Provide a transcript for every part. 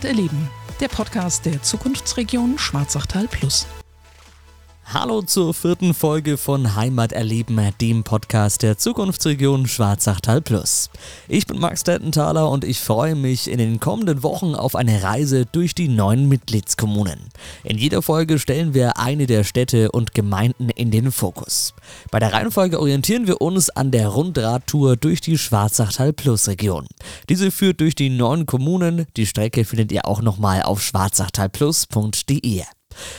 Heimat erleben, der Podcast der Zukunftsregion Schwarzachtal Plus. Hallo zur vierten Folge von Heimat erleben, dem Podcast der Zukunftsregion Schwarzachtal Plus. Ich bin Max Dettenthaler und ich freue mich in den kommenden Wochen auf eine Reise durch die neuen Mitgliedskommunen. In jeder Folge stellen wir eine der Städte und Gemeinden in den Fokus. Bei der Reihenfolge orientieren wir uns an der Rundradtour durch die Schwarzachtal Plus Region. Diese führt durch die neuen Kommunen. Die Strecke findet ihr auch nochmal auf schwarzachtalplus.de.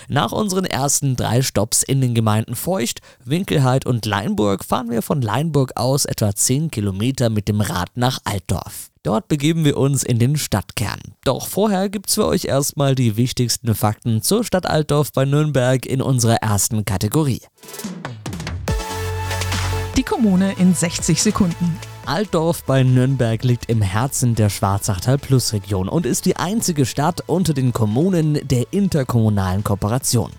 Nach unseren ersten drei Stops in den Gemeinden Feucht, Winkelheit und Leinburg fahren wir von Leinburg aus etwa 10 Kilometer mit dem Rad nach Altdorf. Dort begeben wir uns in den Stadtkern. Doch vorher gibt's für euch erstmal die wichtigsten Fakten zur Stadt Altdorf bei Nürnberg in unserer ersten Kategorie. Die Kommune in 60 Sekunden. Altdorf bei Nürnberg liegt im Herzen der Schwarzachtal Plus Region und ist die einzige Stadt unter den Kommunen der interkommunalen Kooperation.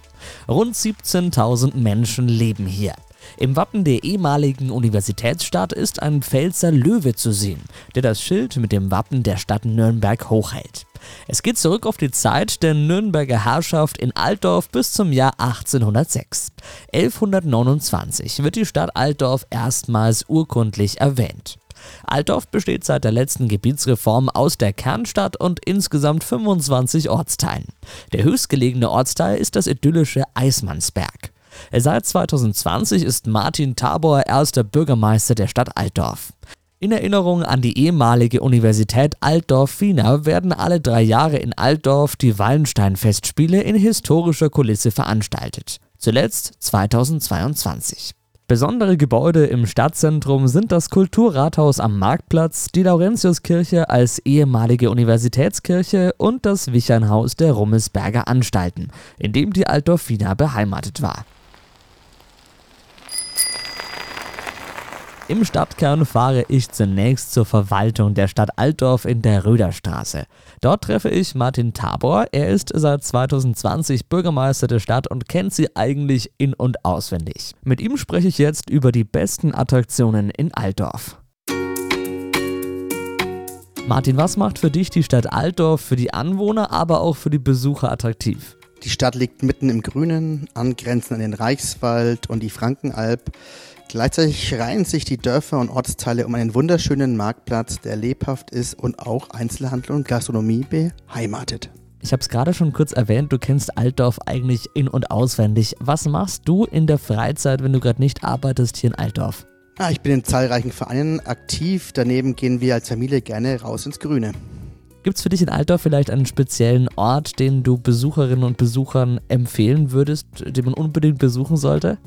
Rund 17.000 Menschen leben hier. Im Wappen der ehemaligen Universitätsstadt ist ein Pfälzer Löwe zu sehen, der das Schild mit dem Wappen der Stadt Nürnberg hochhält. Es geht zurück auf die Zeit der Nürnberger Herrschaft in Altdorf bis zum Jahr 1806. 1129 wird die Stadt Altdorf erstmals urkundlich erwähnt. Altdorf besteht seit der letzten Gebietsreform aus der Kernstadt und insgesamt 25 Ortsteilen. Der höchstgelegene Ortsteil ist das idyllische Eismannsberg. Seit 2020 ist Martin Tabor erster Bürgermeister der Stadt Altdorf. In Erinnerung an die ehemalige Universität Altdorf-Fina werden alle drei Jahre in Altdorf die Wallenstein-Festspiele in historischer Kulisse veranstaltet. Zuletzt 2022. Besondere Gebäude im Stadtzentrum sind das Kulturrathaus am Marktplatz, die Laurentiuskirche als ehemalige Universitätskirche und das Wichernhaus der Rummelsberger Anstalten, in dem die Altdorfina beheimatet war. Im Stadtkern fahre ich zunächst zur Verwaltung der Stadt Altdorf in der Röderstraße. Dort treffe ich Martin Tabor. Er ist seit 2020 Bürgermeister der Stadt und kennt sie eigentlich in- und auswendig. Mit ihm spreche ich jetzt über die besten Attraktionen in Altdorf. Martin, was macht für dich die Stadt Altdorf für die Anwohner, aber auch für die Besucher attraktiv? Die Stadt liegt mitten im Grünen, angrenzend an den Reichswald und die Frankenalb. Gleichzeitig reihen sich die Dörfer und Ortsteile um einen wunderschönen Marktplatz, der lebhaft ist und auch Einzelhandel und Gastronomie beheimatet. Ich habe es gerade schon kurz erwähnt, du kennst Altdorf eigentlich in- und auswendig. Was machst du in der Freizeit, wenn du gerade nicht arbeitest hier in Altdorf? Ja, ich bin in zahlreichen Vereinen aktiv. Daneben gehen wir als Familie gerne raus ins Grüne. Gibt es für dich in Altdorf vielleicht einen speziellen Ort, den du Besucherinnen und Besuchern empfehlen würdest, den man unbedingt besuchen sollte?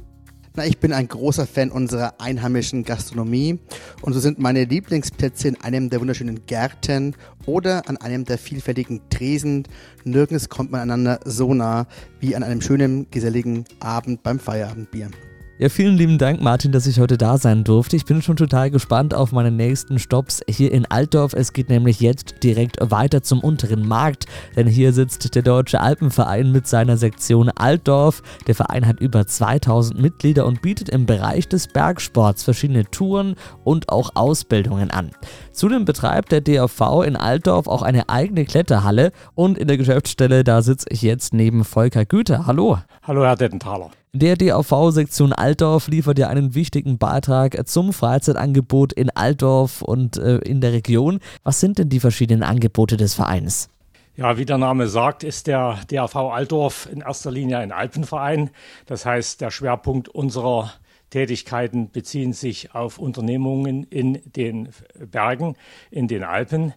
Na, ich bin ein großer Fan unserer einheimischen Gastronomie und so sind meine Lieblingsplätze in einem der wunderschönen Gärten oder an einem der vielfältigen Tresen. Nirgends kommt man einander so nah wie an einem schönen, geselligen Abend beim Feierabendbier. Ja, vielen lieben Dank, Martin, dass ich heute da sein durfte. Ich bin schon total gespannt auf meine nächsten Stops hier in Altdorf. Es geht nämlich jetzt direkt weiter zum unteren Markt, denn hier sitzt der Deutsche Alpenverein mit seiner Sektion Altdorf. Der Verein hat über 2000 Mitglieder und bietet im Bereich des Bergsports verschiedene Touren und auch Ausbildungen an. Zudem betreibt der DAV in Altdorf auch eine eigene Kletterhalle und in der Geschäftsstelle, da sitze ich jetzt neben Volker Güter. Hallo. Hallo, Herr Dettenthaler. Der DAV-Sektion Altdorf liefert ja einen wichtigen Beitrag zum Freizeitangebot in Altdorf und äh, in der Region. Was sind denn die verschiedenen Angebote des Vereins? Ja, wie der Name sagt, ist der DAV Altdorf in erster Linie ein Alpenverein. Das heißt, der Schwerpunkt unserer Tätigkeiten beziehen sich auf Unternehmungen in den Bergen, in den Alpen.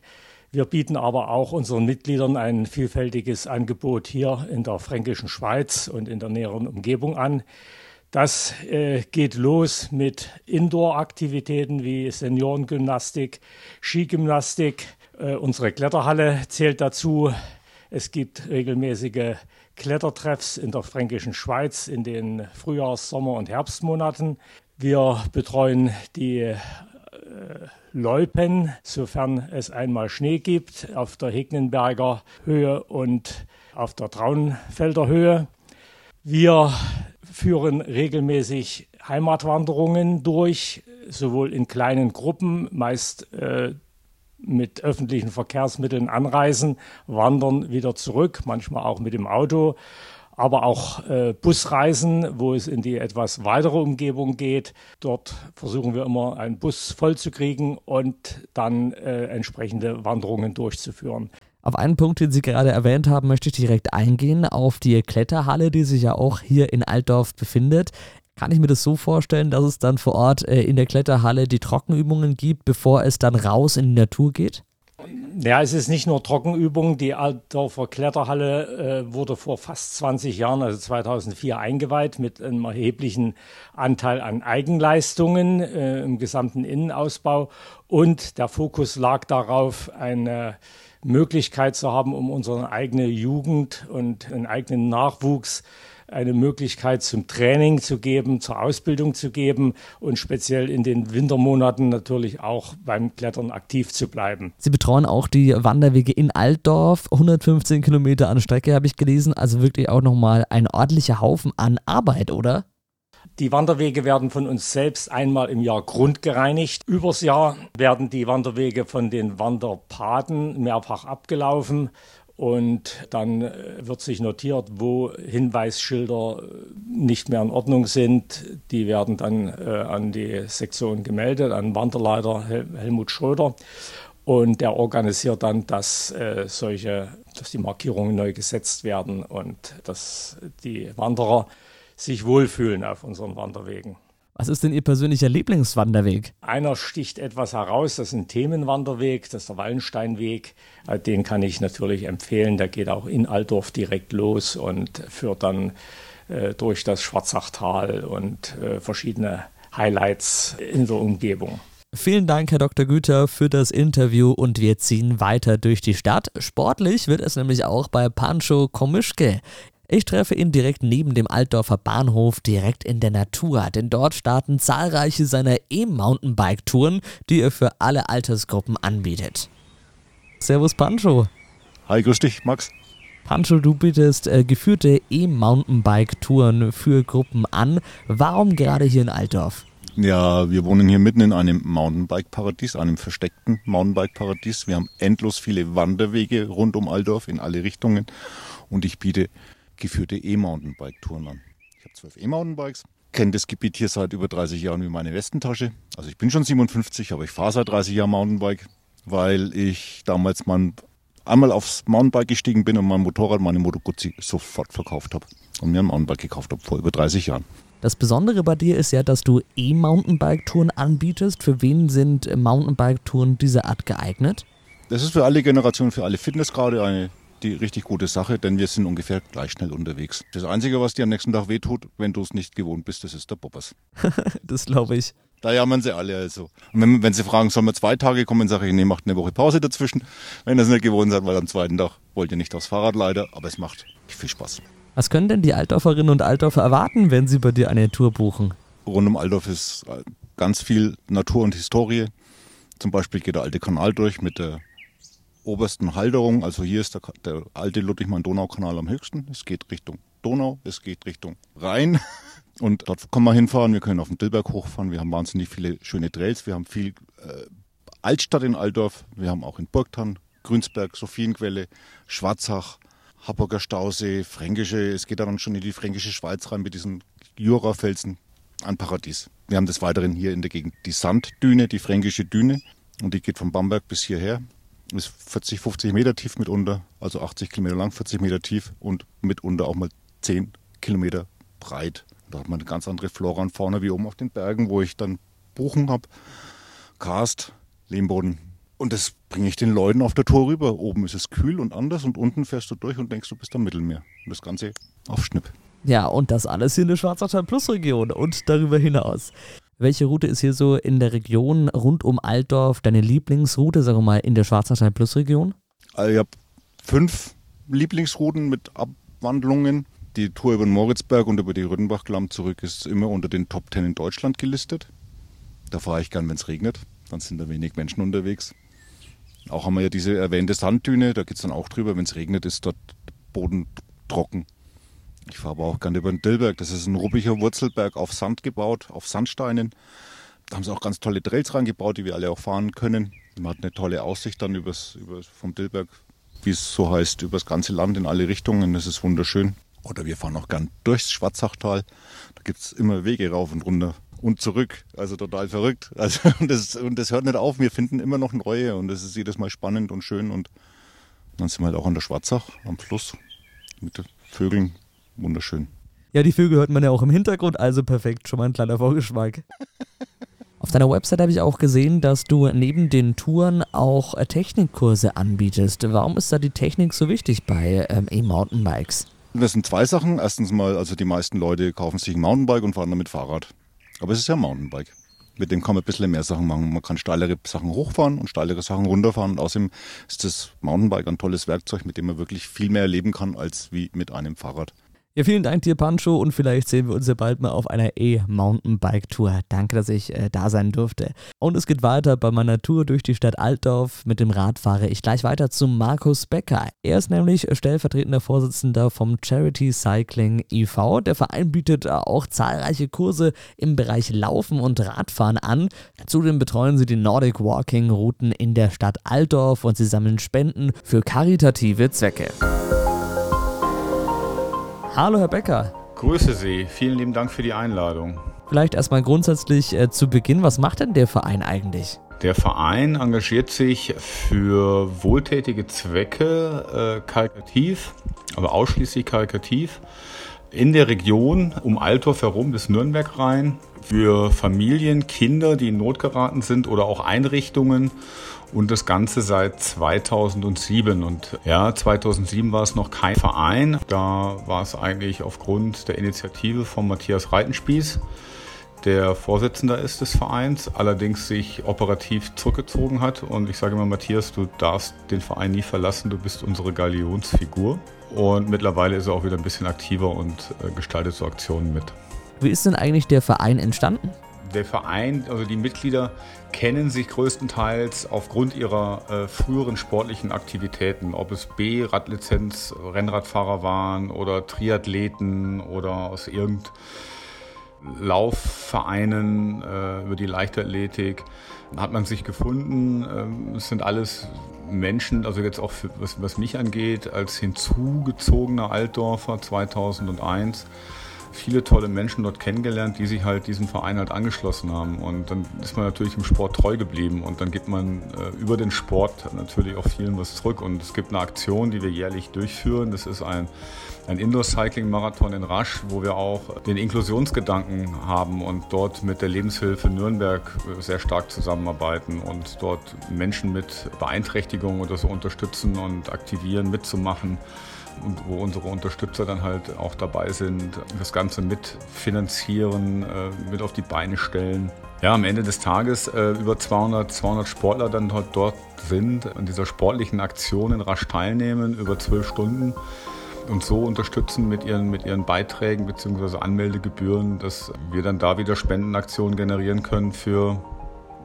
Wir bieten aber auch unseren Mitgliedern ein vielfältiges Angebot hier in der fränkischen Schweiz und in der näheren Umgebung an. Das äh, geht los mit Indoor-Aktivitäten wie Seniorengymnastik, Skigymnastik. Äh, unsere Kletterhalle zählt dazu. Es gibt regelmäßige Klettertreffs in der fränkischen Schweiz in den Frühjahrs-, Sommer- und Herbstmonaten. Wir betreuen die Loipen, sofern es einmal Schnee gibt, auf der Hegnenberger Höhe und auf der Traunfelder Höhe. Wir führen regelmäßig Heimatwanderungen durch, sowohl in kleinen Gruppen, meist äh, mit öffentlichen Verkehrsmitteln anreisen, wandern wieder zurück, manchmal auch mit dem Auto aber auch äh, Busreisen, wo es in die etwas weitere Umgebung geht. Dort versuchen wir immer einen Bus vollzukriegen und dann äh, entsprechende Wanderungen durchzuführen. Auf einen Punkt, den Sie gerade erwähnt haben, möchte ich direkt eingehen, auf die Kletterhalle, die sich ja auch hier in Altdorf befindet. Kann ich mir das so vorstellen, dass es dann vor Ort äh, in der Kletterhalle die Trockenübungen gibt, bevor es dann raus in die Natur geht? Ja, es ist nicht nur Trockenübung. Die Altdorfer Kletterhalle äh, wurde vor fast 20 Jahren, also 2004, eingeweiht mit einem erheblichen Anteil an Eigenleistungen äh, im gesamten Innenausbau. Und der Fokus lag darauf, eine Möglichkeit zu haben, um unsere eigene Jugend und einen eigenen Nachwuchs eine Möglichkeit zum Training zu geben, zur Ausbildung zu geben und speziell in den Wintermonaten natürlich auch beim Klettern aktiv zu bleiben. Sie betreuen auch die Wanderwege in Altdorf, 115 Kilometer an Strecke habe ich gelesen, also wirklich auch nochmal ein ordentlicher Haufen an Arbeit, oder? Die Wanderwege werden von uns selbst einmal im Jahr grundgereinigt. Übers Jahr werden die Wanderwege von den Wanderpaten mehrfach abgelaufen und dann äh, wird sich notiert, wo Hinweisschilder äh, nicht mehr in Ordnung sind. Die werden dann äh, an die Sektion gemeldet, an Wanderleiter Hel Helmut Schröder. Und der organisiert dann, dass äh, solche, dass die Markierungen neu gesetzt werden und dass die Wanderer sich wohlfühlen auf unseren Wanderwegen. Was ist denn Ihr persönlicher Lieblingswanderweg? Einer sticht etwas heraus, das ist ein Themenwanderweg, das ist der Wallensteinweg. Äh, den kann ich natürlich empfehlen. Der geht auch in Altdorf direkt los und führt dann äh, durch das Schwarzachtal und äh, verschiedene Highlights in der Umgebung. Vielen Dank, Herr Dr. Güter, für das Interview und wir ziehen weiter durch die Stadt. Sportlich wird es nämlich auch bei Pancho Komischke. Ich treffe ihn direkt neben dem Altdorfer Bahnhof, direkt in der Natur, denn dort starten zahlreiche seiner E-Mountainbike-Touren, die er für alle Altersgruppen anbietet. Servus Pancho. Hi, grüß dich, Max. Pancho, du bietest äh, geführte E-Mountainbike-Touren für Gruppen an. Warum gerade hier in Altdorf? Ja, wir wohnen hier mitten in einem Mountainbike-Paradies, einem versteckten Mountainbike-Paradies. Wir haben endlos viele Wanderwege rund um Altdorf in alle Richtungen und ich biete geführte E-Mountainbike-Touren an. Ich habe zwölf E-Mountainbikes, kenne das Gebiet hier seit über 30 Jahren wie meine Westentasche. Also ich bin schon 57, aber ich fahre seit 30 Jahren Mountainbike, weil ich damals mal einmal aufs Mountainbike gestiegen bin und mein Motorrad, meine Moto Guzzi, sofort verkauft habe und mir ein Mountainbike gekauft habe vor über 30 Jahren. Das Besondere bei dir ist ja, dass du E-Mountainbike-Touren anbietest. Für wen sind Mountainbike-Touren dieser Art geeignet? Das ist für alle Generationen, für alle Fitnessgrade eine die richtig gute Sache, denn wir sind ungefähr gleich schnell unterwegs. Das Einzige, was dir am nächsten Tag wehtut, wenn du es nicht gewohnt bist, das ist der Bobbers. das glaube ich. Da jammern sie alle also. Und wenn, wenn sie fragen, sollen wir zwei Tage kommen, sage ich, nee, macht eine Woche Pause dazwischen, wenn ihr es nicht gewohnt seid, weil am zweiten Tag wollt ihr nicht aufs Fahrrad leider, aber es macht viel Spaß. Was können denn die Altdorferinnen und Altdorfer erwarten, wenn sie bei dir eine Tour buchen? Rund um Altdorf ist äh, ganz viel Natur und Historie. Zum Beispiel geht der alte Kanal durch mit der obersten Halterung. Also hier ist der, der alte Ludwigmann-Donau-Kanal am höchsten. Es geht Richtung Donau, es geht Richtung Rhein. Und dort kann man hinfahren. Wir können auf den Dillberg hochfahren. Wir haben wahnsinnig viele schöne Trails. Wir haben viel äh, Altstadt in Altdorf. Wir haben auch in Burgtan, Grünsberg, Sophienquelle, Schwarzach, Hamburger Stausee, Fränkische. Es geht dann schon in die Fränkische Schweiz rein mit diesen Jurafelsen. Ein Paradies. Wir haben des Weiteren hier in der Gegend die Sanddüne, die Fränkische Düne. Und die geht von Bamberg bis hierher ist 40, 50 Meter tief mitunter, also 80 Kilometer lang, 40 Meter tief und mitunter auch mal 10 Kilometer breit. Da hat man eine ganz andere Flora und Fauna wie oben auf den Bergen, wo ich dann Buchen habe, Karst, Lehmboden. Und das bringe ich den Leuten auf der Tour rüber. Oben ist es kühl und anders und unten fährst du durch und denkst, du bist am Mittelmeer. Und das Ganze auf Schnipp. Ja, und das alles hier in der Schwarzachtal Plus Region und darüber hinaus. Welche Route ist hier so in der Region rund um Altdorf deine Lieblingsroute, sagen wir mal, in der Schwarzachtal Plus Region? Also ich habe fünf Lieblingsrouten mit Abwandlungen. Die Tour über den Moritzberg und über die Rüttenbachklamm zurück ist immer unter den Top Ten in Deutschland gelistet. Da fahre ich gern, wenn es regnet. Dann sind da wenig Menschen unterwegs. Auch haben wir ja diese erwähnte Sanddüne, da geht es dann auch drüber. Wenn es regnet, ist dort Boden trocken. Ich fahre aber auch gerne über den Dillberg. Das ist ein ruppiger Wurzelberg auf Sand gebaut, auf Sandsteinen. Da haben sie auch ganz tolle Trails reingebaut, die wir alle auch fahren können. Man hat eine tolle Aussicht dann übers, übers, vom Dillberg, wie es so heißt, übers ganze Land in alle Richtungen. Das ist wunderschön. Oder wir fahren auch gern durchs Schwarzachtal. Da gibt es immer Wege rauf und runter und zurück. Also total verrückt. Also, und, das, und das hört nicht auf. Wir finden immer noch neue und das ist jedes Mal spannend und schön. Und dann sind wir halt auch an der Schwarzach am Fluss mit den Vögeln. Wunderschön. Ja, die Vögel hört man ja auch im Hintergrund, also perfekt. Schon mal ein kleiner Vorgeschmack. Auf deiner Website habe ich auch gesehen, dass du neben den Touren auch äh, Technikkurse anbietest. Warum ist da die Technik so wichtig bei ähm, E-Mountainbikes? Das sind zwei Sachen. Erstens mal, also die meisten Leute kaufen sich ein Mountainbike und fahren damit Fahrrad. Aber es ist ja ein Mountainbike. Mit dem kann man ein bisschen mehr Sachen machen. Man kann steilere Sachen hochfahren und steilere Sachen runterfahren. Und außerdem ist das Mountainbike ein tolles Werkzeug, mit dem man wirklich viel mehr erleben kann als wie mit einem Fahrrad. Ja, vielen Dank dir, Pancho, und vielleicht sehen wir uns ja bald mal auf einer E-Mountainbike-Tour. Danke, dass ich äh, da sein durfte. Und es geht weiter bei meiner Tour durch die Stadt Altdorf. Mit dem Rad fahre ich gleich weiter zu Markus Becker. Er ist nämlich stellvertretender Vorsitzender vom Charity Cycling e.V. Der Verein bietet auch zahlreiche Kurse im Bereich Laufen und Radfahren an. Zudem betreuen sie die Nordic Walking Routen in der Stadt Altdorf und sie sammeln Spenden für karitative Zwecke. Hallo, Herr Becker. Grüße Sie. Vielen lieben Dank für die Einladung. Vielleicht erstmal grundsätzlich äh, zu Beginn, was macht denn der Verein eigentlich? Der Verein engagiert sich für wohltätige Zwecke äh, karitativ, aber ausschließlich karitativ in der Region um Altdorf herum bis Nürnberg rein für Familien, Kinder, die in Not geraten sind oder auch Einrichtungen und das Ganze seit 2007. Und ja, 2007 war es noch kein Verein. Da war es eigentlich aufgrund der Initiative von Matthias Reitenspieß, der Vorsitzender ist des Vereins, allerdings sich operativ zurückgezogen hat. Und ich sage immer, Matthias, du darfst den Verein nie verlassen, du bist unsere Galionsfigur. Und mittlerweile ist er auch wieder ein bisschen aktiver und äh, gestaltet so Aktionen mit. Wie ist denn eigentlich der Verein entstanden? Der Verein, also die Mitglieder kennen sich größtenteils aufgrund ihrer äh, früheren sportlichen Aktivitäten, ob es B-Radlizenz, Rennradfahrer waren oder Triathleten oder aus irgendeinem Laufvereinen äh, über die Leichtathletik hat man sich gefunden. Ähm, es sind alles Menschen, also jetzt auch für, was, was mich angeht, als hinzugezogener Altdorfer 2001 viele tolle Menschen dort kennengelernt, die sich halt diesem Verein halt angeschlossen haben. Und dann ist man natürlich im Sport treu geblieben und dann gibt man äh, über den Sport natürlich auch vielen was zurück. Und es gibt eine Aktion, die wir jährlich durchführen. Das ist ein, ein Indoor-Cycling-Marathon in Rasch, wo wir auch den Inklusionsgedanken haben und dort mit der Lebenshilfe Nürnberg äh, sehr stark zusammenarbeiten und dort Menschen mit Beeinträchtigungen oder so unterstützen und aktivieren, mitzumachen und wo unsere Unterstützer dann halt auch dabei sind, das Ganze mitfinanzieren, äh, mit auf die Beine stellen. Ja, am Ende des Tages äh, über 200, 200 Sportler dann halt dort sind, an dieser sportlichen Aktion in Rasch teilnehmen, über zwölf Stunden und so unterstützen mit ihren, mit ihren Beiträgen bzw. Anmeldegebühren, dass wir dann da wieder Spendenaktionen generieren können für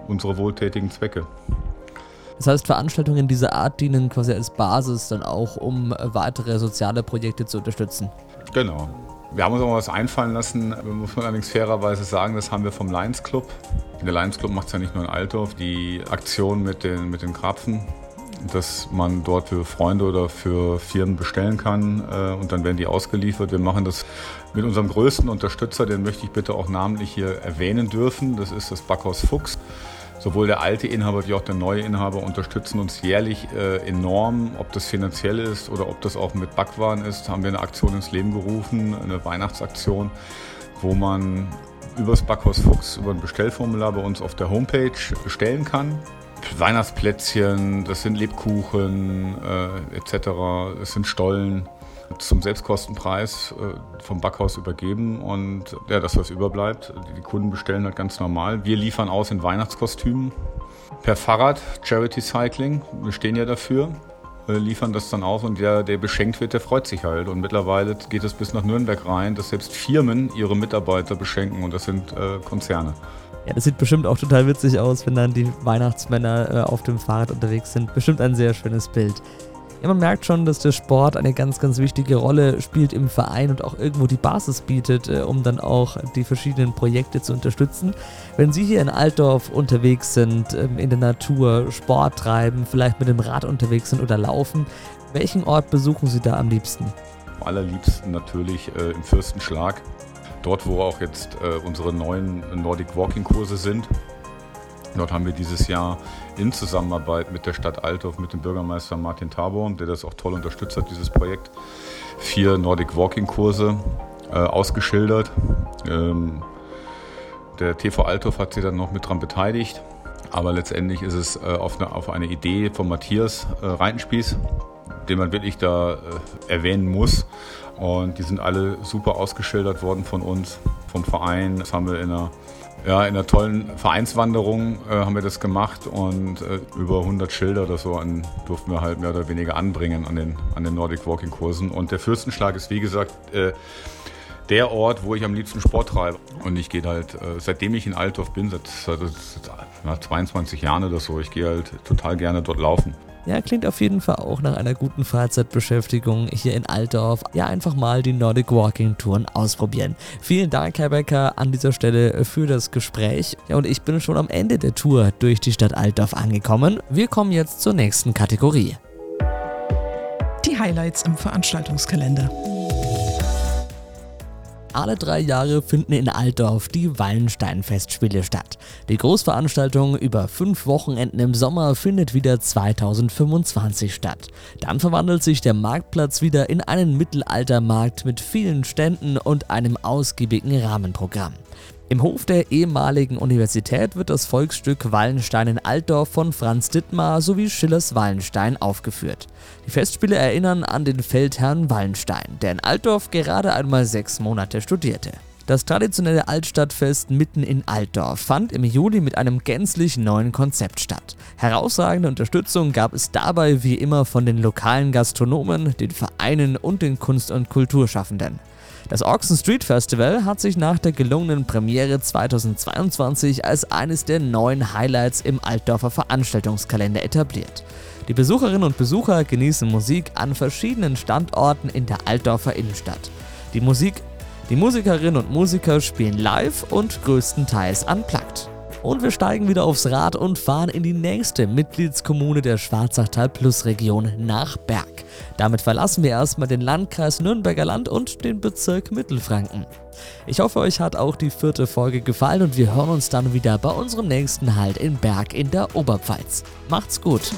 unsere wohltätigen Zwecke. Das heißt, Veranstaltungen dieser Art dienen quasi als Basis dann auch, um weitere soziale Projekte zu unterstützen. Genau. Wir haben uns auch mal was einfallen lassen, muss man allerdings fairerweise sagen, das haben wir vom Lions Club. Der Lions Club macht es ja nicht nur in Altdorf, die Aktion mit den, mit den Krapfen, dass man dort für Freunde oder für Firmen bestellen kann äh, und dann werden die ausgeliefert. Wir machen das mit unserem größten Unterstützer, den möchte ich bitte auch namentlich hier erwähnen dürfen. Das ist das Backhaus Fuchs. Sowohl der alte Inhaber wie auch der neue Inhaber unterstützen uns jährlich äh, enorm. Ob das finanziell ist oder ob das auch mit Backwaren ist, haben wir eine Aktion ins Leben gerufen, eine Weihnachtsaktion, wo man übers Backhaus Fuchs über ein Bestellformular bei uns auf der Homepage bestellen kann. Weihnachtsplätzchen, das sind Lebkuchen äh, etc., es sind Stollen zum Selbstkostenpreis äh, vom Backhaus übergeben und ja, das, was überbleibt, die Kunden bestellen halt ganz normal. Wir liefern aus in Weihnachtskostümen per Fahrrad, Charity Cycling, wir stehen ja dafür, äh, liefern das dann aus und der, der beschenkt wird, der freut sich halt. Und mittlerweile geht es bis nach Nürnberg rein, dass selbst Firmen ihre Mitarbeiter beschenken und das sind äh, Konzerne. Ja, das sieht bestimmt auch total witzig aus, wenn dann die Weihnachtsmänner äh, auf dem Fahrrad unterwegs sind. Bestimmt ein sehr schönes Bild. Ja, man merkt schon, dass der Sport eine ganz, ganz wichtige Rolle spielt im Verein und auch irgendwo die Basis bietet, äh, um dann auch die verschiedenen Projekte zu unterstützen. Wenn Sie hier in Altdorf unterwegs sind, ähm, in der Natur, Sport treiben, vielleicht mit dem Rad unterwegs sind oder laufen, welchen Ort besuchen Sie da am liebsten? Am allerliebsten natürlich äh, im Fürstenschlag. Dort, wo auch jetzt äh, unsere neuen Nordic Walking Kurse sind. Dort haben wir dieses Jahr in Zusammenarbeit mit der Stadt Altdorf, mit dem Bürgermeister Martin Taborn, der das auch toll unterstützt hat, dieses Projekt, vier Nordic Walking Kurse äh, ausgeschildert. Ähm, der TV Altdorf hat sich dann noch mit dran beteiligt. Aber letztendlich ist es äh, auf, eine, auf, eine, Idee von Matthias äh, Reitenspieß, den man wirklich da äh, erwähnen muss. Und die sind alle super ausgeschildert worden von uns, vom Verein. Das haben wir in einer ja, in einer tollen Vereinswanderung äh, haben wir das gemacht und äh, über 100 Schilder oder so an, durften wir halt mehr oder weniger anbringen an den, an den Nordic Walking Kursen. Und der Fürstenschlag ist, wie gesagt, äh, der Ort, wo ich am liebsten Sport treibe. Und ich gehe halt, äh, seitdem ich in Altdorf bin, seit, seit, seit 22 Jahren oder so, ich gehe halt total gerne dort laufen. Ja, klingt auf jeden Fall auch nach einer guten Freizeitbeschäftigung hier in Altdorf. Ja, einfach mal die Nordic Walking Touren ausprobieren. Vielen Dank, Herr Becker, an dieser Stelle für das Gespräch. Ja, und ich bin schon am Ende der Tour durch die Stadt Altdorf angekommen. Wir kommen jetzt zur nächsten Kategorie. Die Highlights im Veranstaltungskalender. Alle drei Jahre finden in Altdorf die Wallenstein-Festspiele statt. Die Großveranstaltung über fünf Wochenenden im Sommer findet wieder 2025 statt. Dann verwandelt sich der Marktplatz wieder in einen Mittelaltermarkt mit vielen Ständen und einem ausgiebigen Rahmenprogramm. Im Hof der ehemaligen Universität wird das Volksstück Wallenstein in Altdorf von Franz Dittmar sowie Schillers Wallenstein aufgeführt. Die Festspiele erinnern an den Feldherrn Wallenstein, der in Altdorf gerade einmal sechs Monate studierte. Das traditionelle Altstadtfest mitten in Altdorf fand im Juli mit einem gänzlich neuen Konzept statt. Herausragende Unterstützung gab es dabei wie immer von den lokalen Gastronomen, den Vereinen und den Kunst- und Kulturschaffenden. Das Oxen Street Festival hat sich nach der gelungenen Premiere 2022 als eines der neuen Highlights im Altdorfer Veranstaltungskalender etabliert. Die Besucherinnen und Besucher genießen Musik an verschiedenen Standorten in der Altdorfer Innenstadt. Die Musik, die Musikerinnen und Musiker spielen live und größtenteils unplugged. Und wir steigen wieder aufs Rad und fahren in die nächste Mitgliedskommune der Schwarzachtal Plus Region nach Berg. Damit verlassen wir erstmal den Landkreis Nürnberger Land und den Bezirk Mittelfranken. Ich hoffe, euch hat auch die vierte Folge gefallen und wir hören uns dann wieder bei unserem nächsten Halt in Berg in der Oberpfalz. Macht's gut!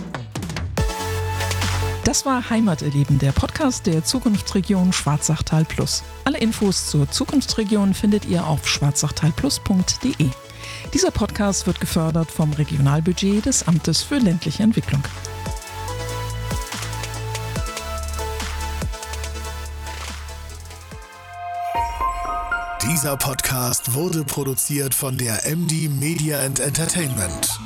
Das war Heimaterleben, der Podcast der Zukunftsregion Schwarzachtal Plus. Alle Infos zur Zukunftsregion findet ihr auf schwarzachtalplus.de. Dieser Podcast wird gefördert vom Regionalbudget des Amtes für ländliche Entwicklung. Dieser Podcast wurde produziert von der MD Media and Entertainment.